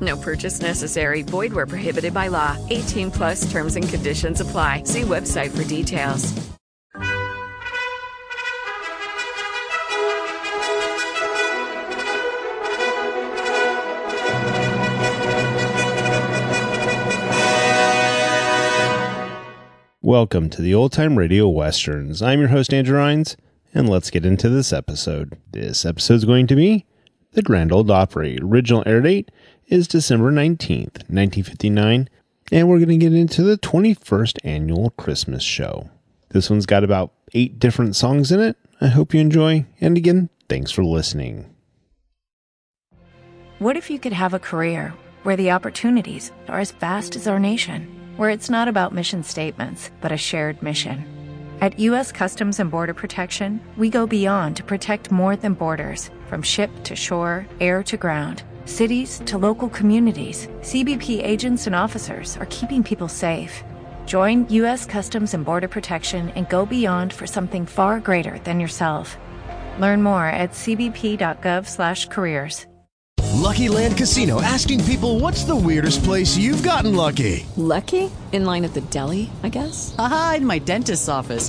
No purchase necessary. Void where prohibited by law. 18 plus terms and conditions apply. See website for details. Welcome to the Old Time Radio Westerns. I'm your host, Andrew Rhynes, and let's get into this episode. This episode is going to be The Grand Ole Opry. Original air date is December 19th, 1959, and we're going to get into the 21st annual Christmas show. This one's got about eight different songs in it. I hope you enjoy, and again, thanks for listening. What if you could have a career where the opportunities are as vast as our nation, where it's not about mission statements, but a shared mission? At U.S. Customs and Border Protection, we go beyond to protect more than borders from ship to shore, air to ground, cities to local communities. CBP agents and officers are keeping people safe. Join U.S. Customs and Border Protection and go beyond for something far greater than yourself. Learn more at cbp.gov/careers. Lucky Land Casino asking people what's the weirdest place you've gotten lucky? Lucky? In line at the deli, I guess? Aha, in my dentist's office.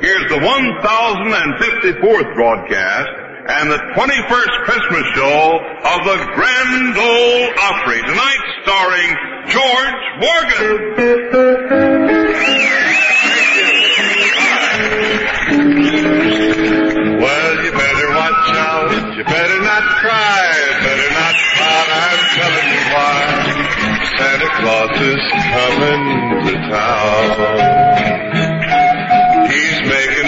here's the 1054th broadcast and the 21st Christmas show of the Grand Ole Opry. Tonight starring George Morgan. Well, you better watch out. You better not cry. Better not pout. I'm telling you why. Santa Claus is coming to town.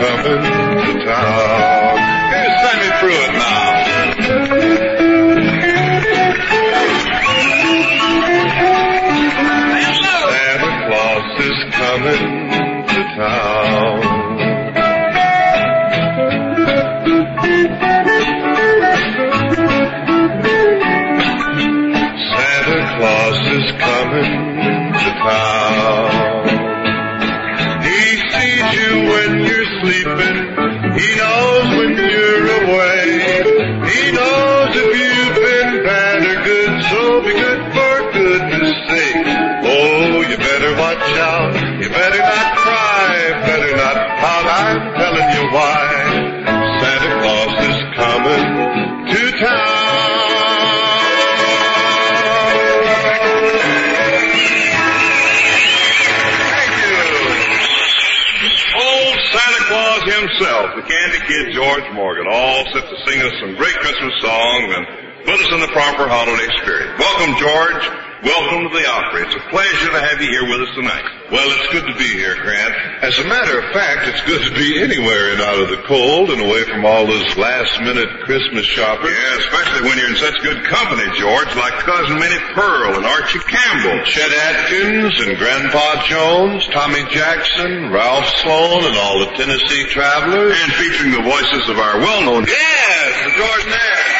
Coming You better not cry. Better not pout. I'm telling you why. Santa Claus is coming to town. Thank you. Old Santa Claus himself, the Candy Kid George Morgan, all set to sing us some great Christmas songs and put us in the proper holiday spirit. Welcome, George. Welcome to the Opry. It's pleasure to have you here with us tonight. Well, it's good to be here, Grant. As a matter of fact, it's good to be anywhere and out of the cold and away from all those last-minute Christmas shopping. Yeah, especially when you're in such good company, George, like Cousin Minnie Pearl and Archie Campbell. Chet Atkins and Grandpa Jones, Tommy Jackson, Ralph Sloan, and all the Tennessee travelers. And featuring the voices of our well-known... Yes, the Jordanaires.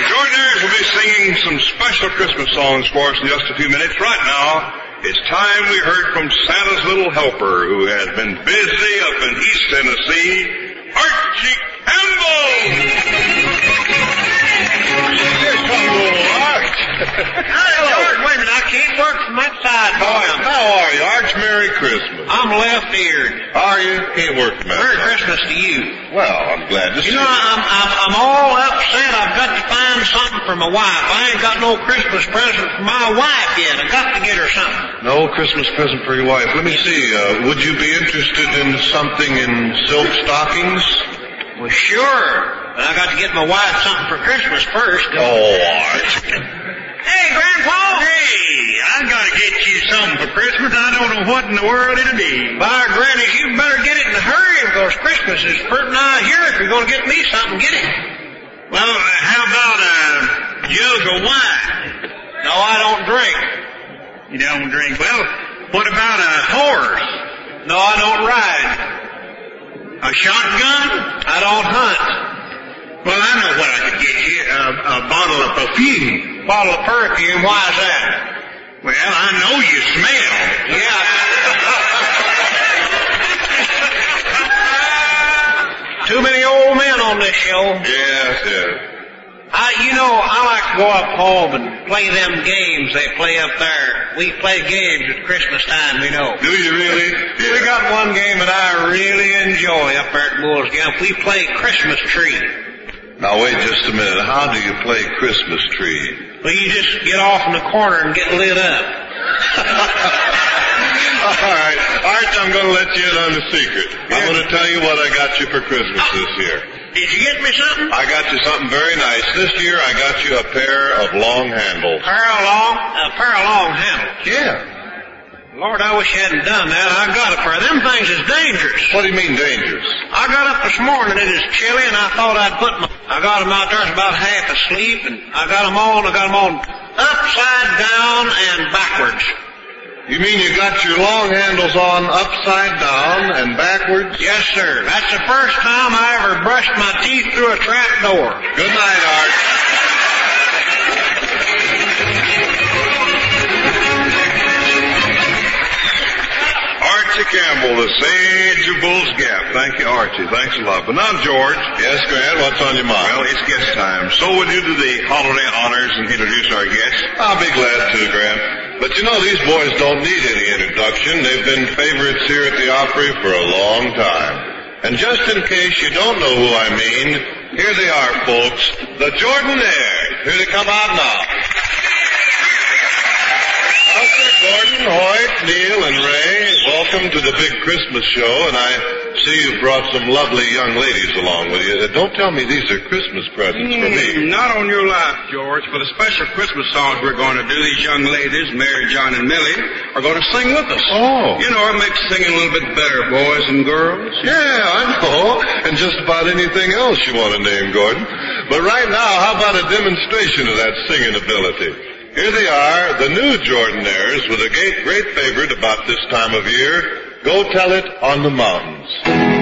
The Jordanaires will be singing some special Christmas songs for us in just a few minutes. Right now, it's time we heard from Santa's little helper who has been busy up in East Tennessee, Archie Campbell. George, wait a minute. I can't work from that side. How, how are you, Arch? Merry Christmas. I'm left-eared. Are you? Can't work from that Merry side. Christmas to you. Well, I'm glad to see You know, I'm, I'm, I'm all upset. I've got to find something for my wife. I ain't got no Christmas present for my wife yet. I got to get her something. No Christmas present for your wife. Let me see. Uh, would you be interested in something in silk stockings? Well, sure. But I got to get my wife something for Christmas first. Oh, Art. Hey, Grandpa. Hey, I gotta get you something for Christmas. I don't know what in the world it'll be. By granny, you better get it in a hurry because Christmas is pretty nigh here. If you're going to get me something, get it. Well, uh, how about a jug of wine? No, I don't drink. You don't drink. Well, what about a horse? No, I don't ride. A shotgun? I don't hunt. Well, I know what I could get you. A, a bottle of perfume. Bottle of perfume. Why is that? Well, I know you smell. Yeah. Too many old men on this show. Yes, yes. I, you know, I like to go up home and play them games they play up there. We play games at Christmas time, you know. Do you really? We got one game that I really enjoy up there at Bull's Gap. We play Christmas tree. Now wait just a minute. How do you play Christmas tree? Well, you just get off in the corner and get lit up. All right, Art, I'm going to let you in on the secret. I'm going to tell you what I got you for Christmas oh. this year. Did you get me something? I got you something very nice. This year I got you a pair of long handles. Pair of long, a pair of long handles. Yeah. Lord, I wish I hadn't done that. I got a pair. Them things is dangerous. What do you mean dangerous? I got up this morning. It is chilly, and I thought I'd put my. I got them out there. It's about half asleep, and I got them on. I got them on upside down and backwards. You mean you got your long handles on upside down and backwards? Yes, sir. That's the first time I ever brushed my teeth through a trap door. Good night, Art. Archie Campbell, the sage of Bull's Gap. Thank you, Archie. Thanks a lot. But now, George. Yes, Grant, what's on your mind? Well, it's guest time. So would you do the holiday honors and introduce our guests? I'll be glad to, Grant. But you know, these boys don't need any introduction. They've been favorites here at the Opry for a long time. And just in case you don't know who I mean, here they are, folks. The Jordanaires. Here they come out now. Okay, Gordon, Hoyt, Neal, and Ray, welcome to the big Christmas show, and I see you've brought some lovely young ladies along with you. Don't tell me these are Christmas presents for me. Mm, Not on your life, George. For the special Christmas songs we're going to do, these young ladies, Mary, John, and Millie, are going to sing with us. Oh. You know, it makes singing a little bit better, boys and girls. Yeah, I know. And just about anything else you want to name, Gordon. But right now, how about a demonstration of that singing ability? Here they are, the new Jordanaires, with a great, great favorite about this time of year, Go Tell It on the Mountains.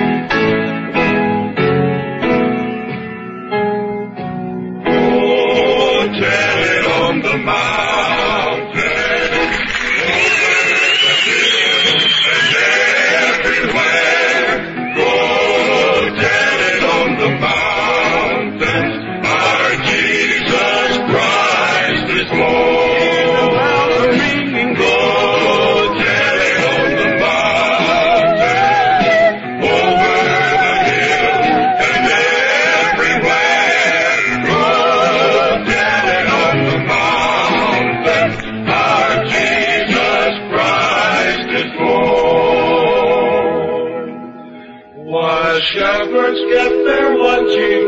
While shepherds kept their watching,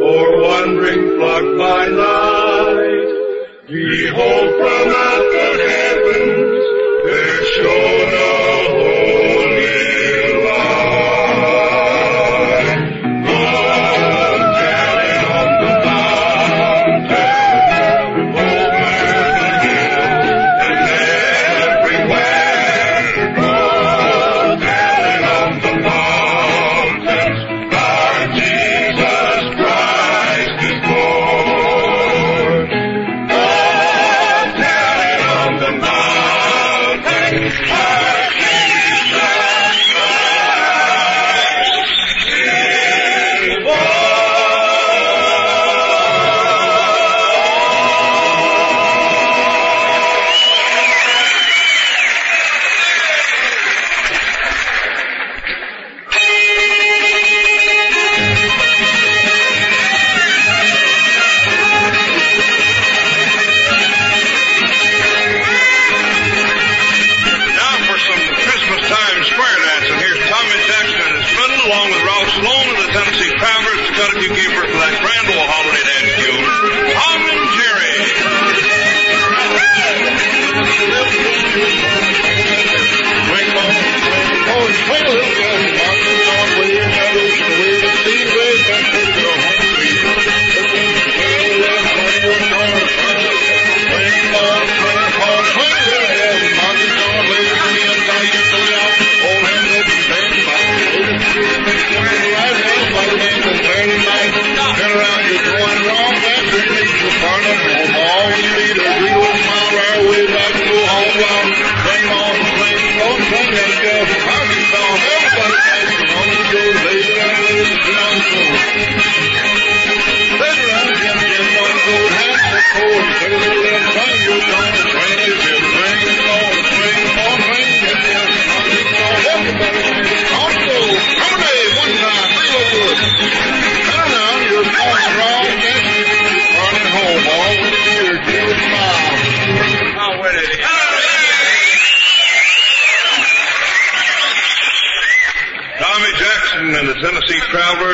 or wandering flock by night, Behold, from out the heavens there shone a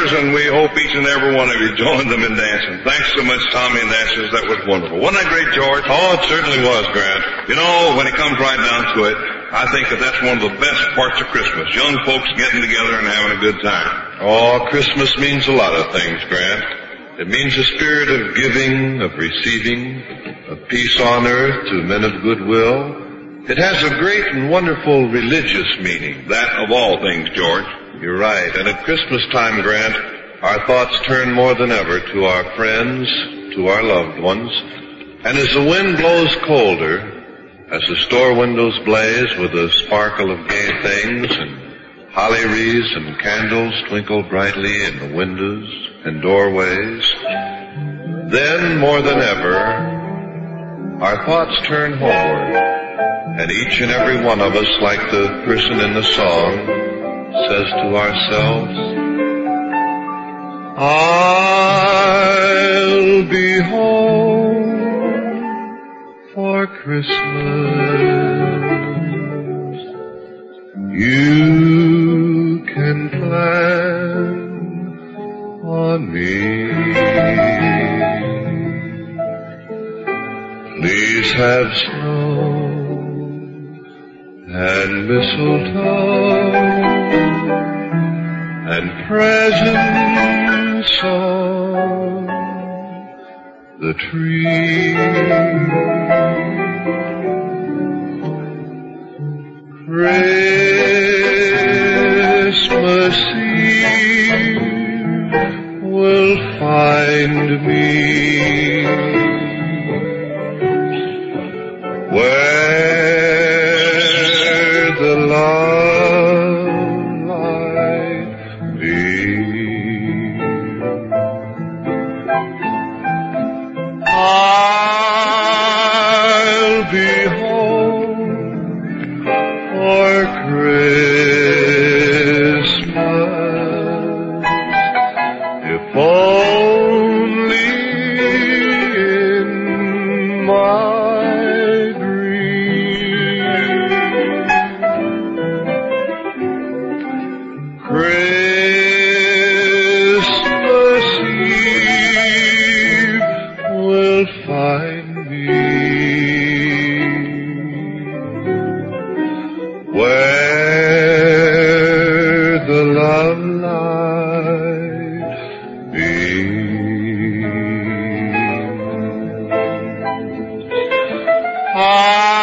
Travelers, and we hope each and every one of you join them in dancing. Thanks so much, Tommy and Dancers. That was wonderful. Wasn't that great, George? Oh, it certainly was, Grant. You know, when it comes right down to it, I think that that's one of the best parts of Christmas. Young folks getting together and having a good time. Oh, Christmas means a lot of things, Grant. It means a spirit of giving, of receiving, of peace on earth to men of goodwill. It has a great and wonderful religious meaning. That of all things, George. You're right. And at Christmas time, Grant, our thoughts turn more than ever to our friends, to our loved ones. And as the wind blows colder, as the store windows blaze with a sparkle of gay things and holly wreaths and candles twinkle brightly in the windows and doorways, then more than ever, our thoughts turn homeward. And each and every one of us, like the person in the song, says to ourselves, I'll be home for Christmas. You can plan on me. Please have snow and mistletoe and presents on the tree. Christmas Eve will find me 啊。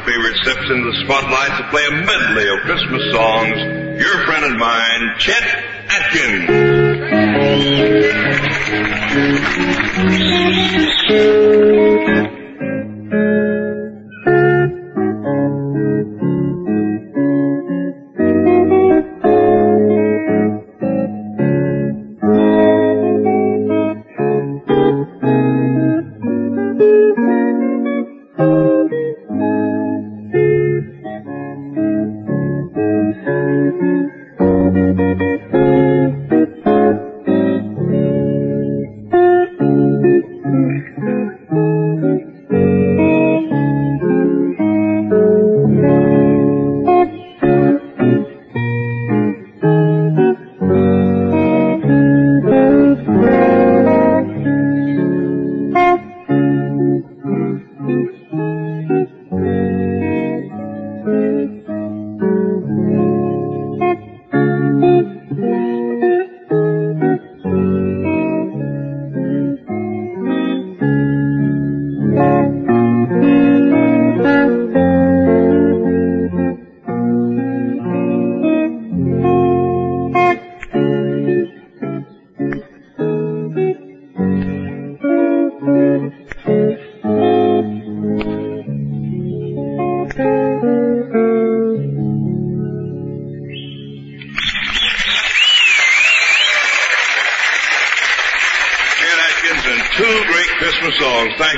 Our Opry favorites steps into the spotlight to play a medley of Christmas songs? Your friend and mine, Chet Atkins.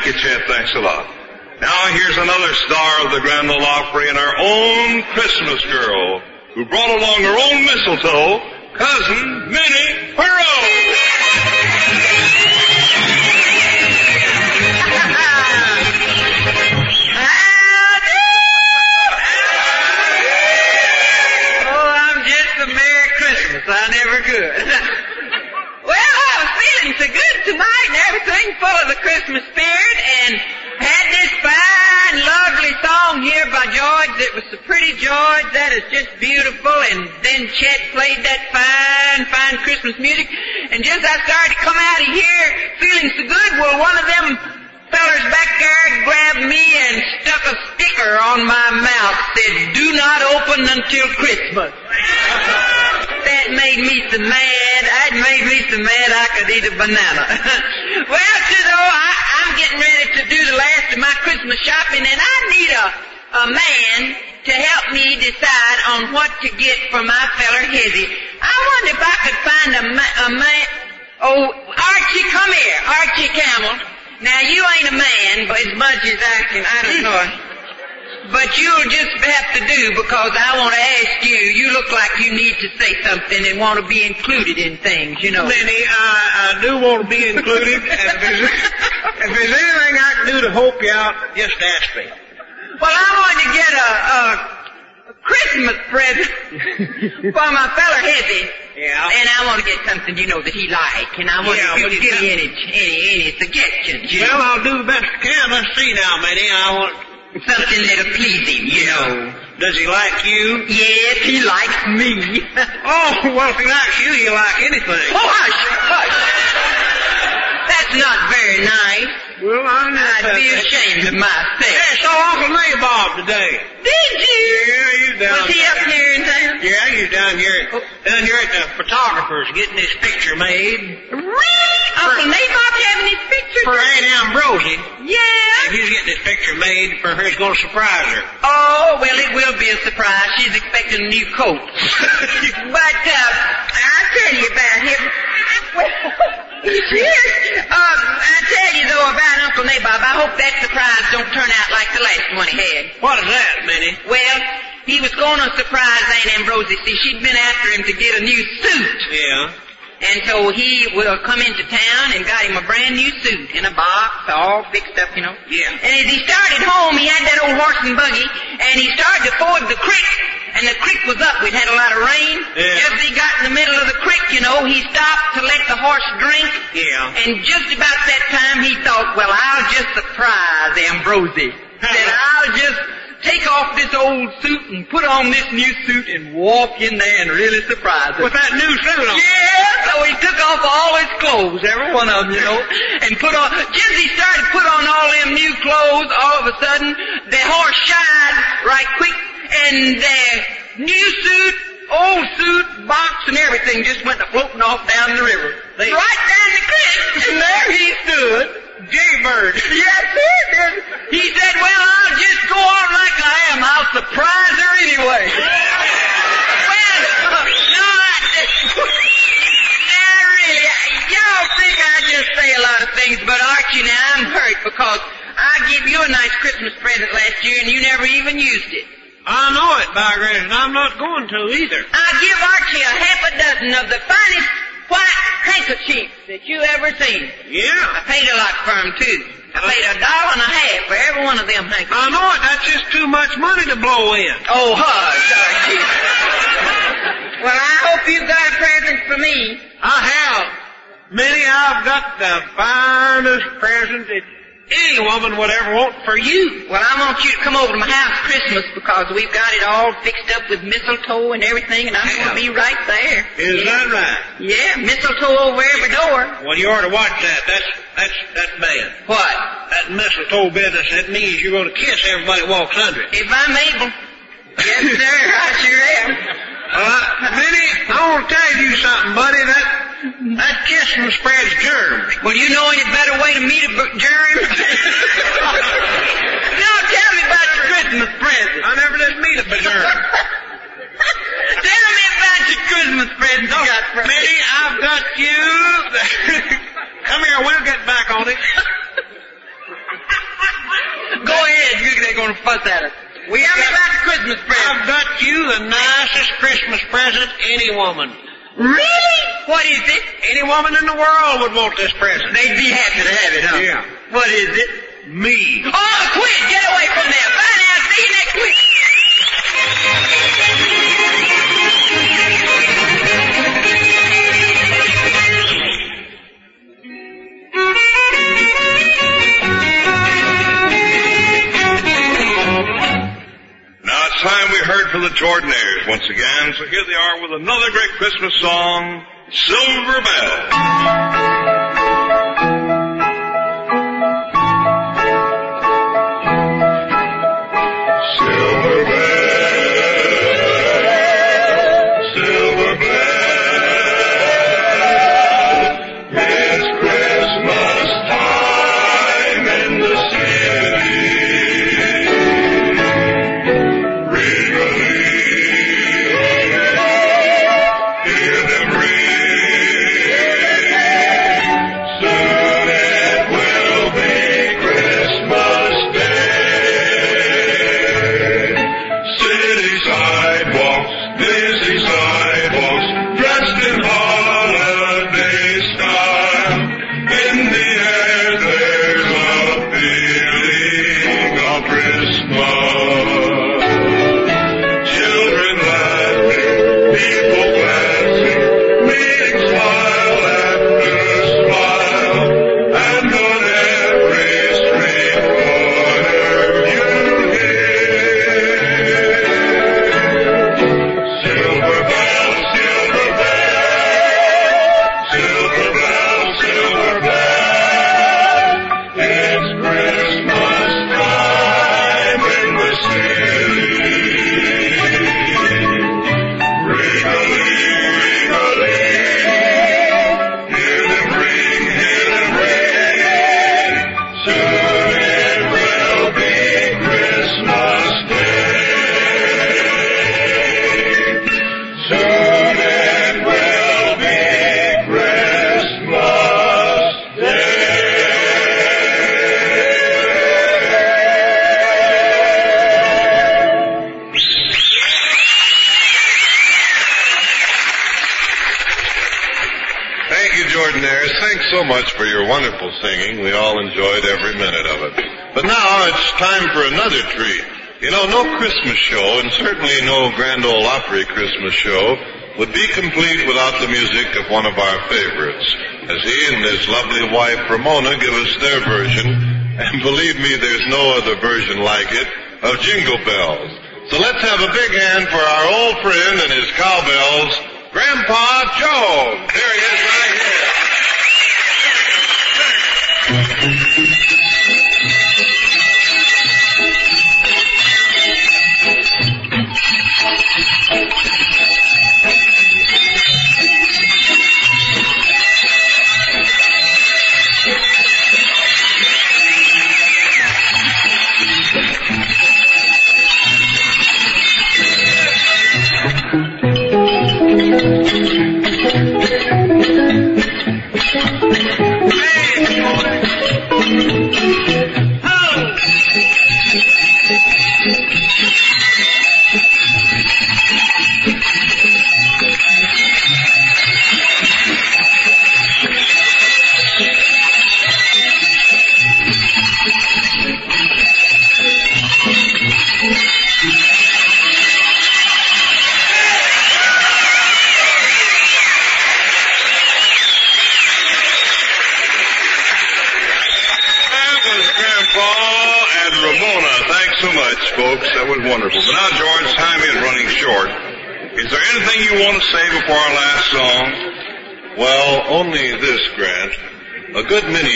Thank you, Chet. Thanks a lot. Now here's another star of the Grand Ole Opry and our own Christmas girl who brought along her own mistletoe, cousin Minnie Pearl. Oh, I'm just a Merry Christmas. I never could. well, I was feeling so good tonight and full of the Christmas spirit and had this fine, lovely song here by George that was so pretty, George. That is just beautiful. And then Chet played that fine, fine Christmas music. And just I started to come out of here feeling so good, well, one of them fellers back there grabbed me and stuck a sticker on my mouth said, do not open until Christmas. Made me so mad. That made me so mad I could eat a banana. well, too though, I, I'm getting ready to do the last of my Christmas shopping and I need a, a man to help me decide on what to get for my feller Hezzy. I wonder if I could find a, a man, oh, Archie, come here, Archie Campbell. Now you ain't a man, but as much as I can, I don't know. But you'll just have to do because I want to ask you. You look like you need to say something and want to be included in things, you know. Lenny, I, I do want to be included. if, there's, if there's anything I can do to help you out, just ask me. Well, I want to get a, a, Christmas present for my fella Hezzy. Yeah. And I want to get something, you know, that he like. And I want Yeah, to what give me any, any, any suggestions, you Well, know. I'll do the best I can. Let's see now, Lenny. I want Something that'll please him, you know. Does he like you? Yes, he likes me. Oh, well, if he likes you, he'll like anything. Oh. That's not very nice. Well, I know. I'd be ashamed of myself. Hey, saw Uncle Nabob today. Did you? Yeah, he's down Was he there. up here in town? Yeah, he's down here, down here at the photographer's getting his picture made. Really? Uncle Nabob having his picture? For Aunt Ambrosie. Yeah. And he's getting his picture made for her. He's going to surprise her. Oh, well, it will be a surprise. She's expecting a new coat. but, uh, I'll tell you about him. Well. Um, I tell you though about Uncle Nabob, I hope that surprise don't turn out like the last one he had. What is that, Minnie? Well, he was going to surprise Aunt Ambrosie. See, she'd been after him to get a new suit. Yeah. And so he will come into town and got him a brand new suit in a box, all fixed up, you know. Yeah. And as he started home, he had that old horse and buggy, and he started to ford the creek, and the creek was up. We'd had a lot of rain. Yeah. Just as he got in the middle of the creek, you know, he stopped to let the horse drink. Yeah. And just about that time, he thought, well, I'll just surprise Ambrosie. Said, I'll just take off this old suit and put on this new suit and walk in there and really surprise her. With that new suit on. Yeah, so he took off all his clothes, every one of them, you know, and put on, just as he started to put on all them new clothes, all of a sudden, the horse shied right quick, and the new suit, old suit, box, and everything just went floating off down the river. They- right down the creek, and there he stood. Jaybird. Yes, he did. He said, well, I'll just go on like I am. I'll surprise her anyway. well, no, I, y'all think I just say a lot of things, but Archie, now I'm hurt because I gave you a nice Christmas present last year and you never even used it. I know it, by grace, and I'm not going to either. I give Archie a half a dozen of the finest white handkerchiefs that you ever seen. Yeah. I paid a lot for 'em too. I uh, paid a dollar and a half for every one of them handkerchiefs. I know it. That's just too much money to blow in. Oh, hush, Archie. well, I hope you got a present for me. I have. Minnie, I've got the finest present that any woman would ever want for you. Well, I want you to come over to my house Christmas because we've got it all fixed up with mistletoe and everything, and I'm going to be right there. Is that right? Yeah, mistletoe over every door. Well, you ought to watch that. That's that's that's bad. What? That mistletoe business. That means you're going to kiss everybody that walks under it. If I'm able. Yes, sir, I sure am. Uh, Minnie, I want to tell you something, buddy. That that kissing spreads germs. Well, you know any better way to meet a germ? now tell me about your Christmas present. I never did meet a germ. Tell me about your Christmas present you got for. Minnie, I've got you. Come here, we'll get back on it. Go ahead, you're going to fuss at us. We about the Christmas present. I've got you the nicest Christmas present any woman. Really? What is it? Any woman in the world would want this present. They'd be happy to have it, huh? Yeah. What is it? Me. Oh, quit! Get away from there. Bye now. See you next week. Heard from the Jordanaires once again, so here they are with another great Christmas song, Silver Bell. Much for your wonderful singing. We all enjoyed every minute of it. But now it's time for another treat. You know, no Christmas show, and certainly no Grand Ole Opry Christmas show, would be complete without the music of one of our favorites, as he and his lovely wife Ramona give us their version, and believe me, there's no other version like it, of Jingle Bells. So let's have a big hand for our old friend and his cowbells, Grandpa Jones. There he is right here.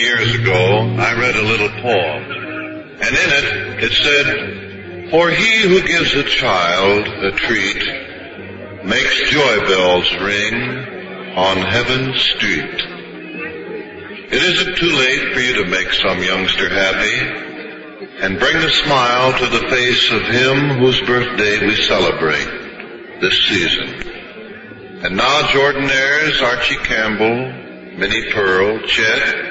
Years ago, I read a little poem. And in it, it said, For he who gives a child a treat makes joy bells ring on heaven's street. It isn't too late for you to make some youngster happy and bring a smile to the face of him whose birthday we celebrate this season. And now Jordanaires, Archie Campbell, Minnie Pearl, Chet,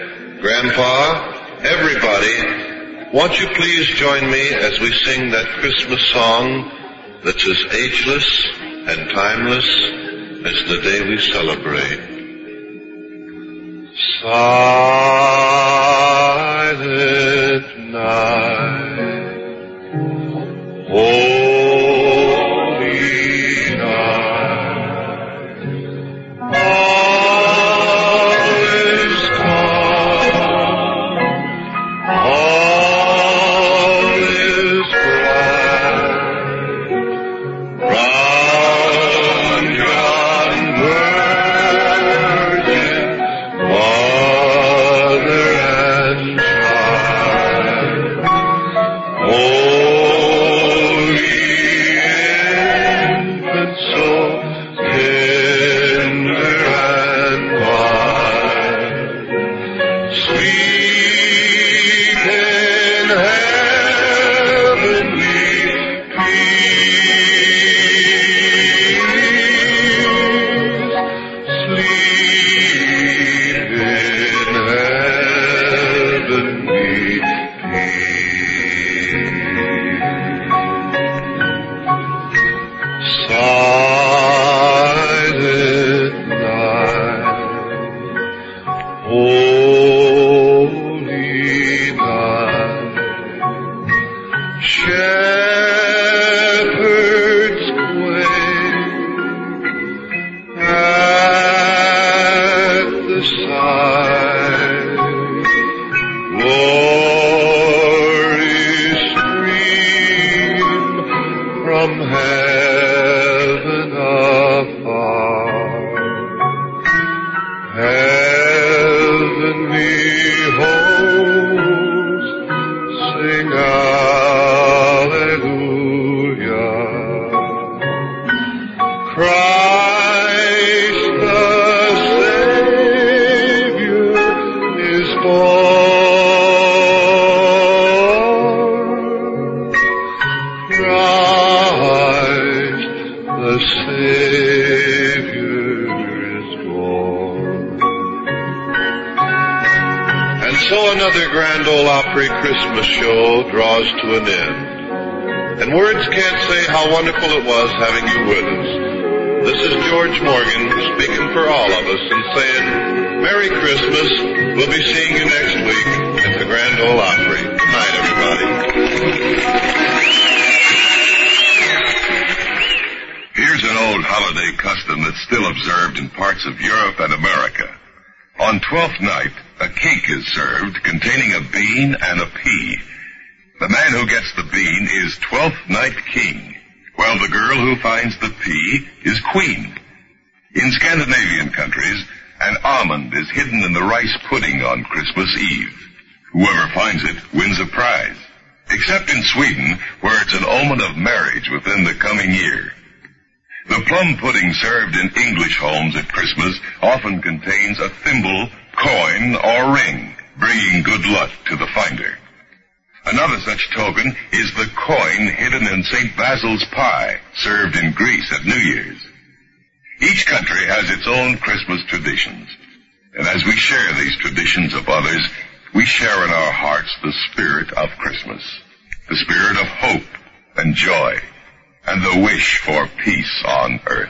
Grandpa, everybody, won't you please join me as we sing that Christmas song that's as ageless and timeless as the day we celebrate. Silent night, holy be seeing you next week at the Grand Ole Opry. Good night, everybody. Here's an old holiday custom that's still observed in parts of Europe and America. On Twelfth Night, a cake is served containing a bean and a pea. The man who gets the bean is Twelfth Night King, while the girl who finds the pea is Queen. In Scandinavian countries, an almond is hidden in the rice pudding on Christmas Eve. Whoever finds it wins a prize. Except in Sweden, where it's an omen of marriage within the coming year. The plum pudding served in English homes at Christmas often contains a thimble, coin, or ring, bringing good luck to the finder. Another such token is the coin hidden in St. Basil's pie, served in Greece at New Year's. Each country has its own Christmas traditions. And as we share these traditions of others, we share in our hearts the spirit of Christmas. The spirit of hope and joy and the wish for peace on earth.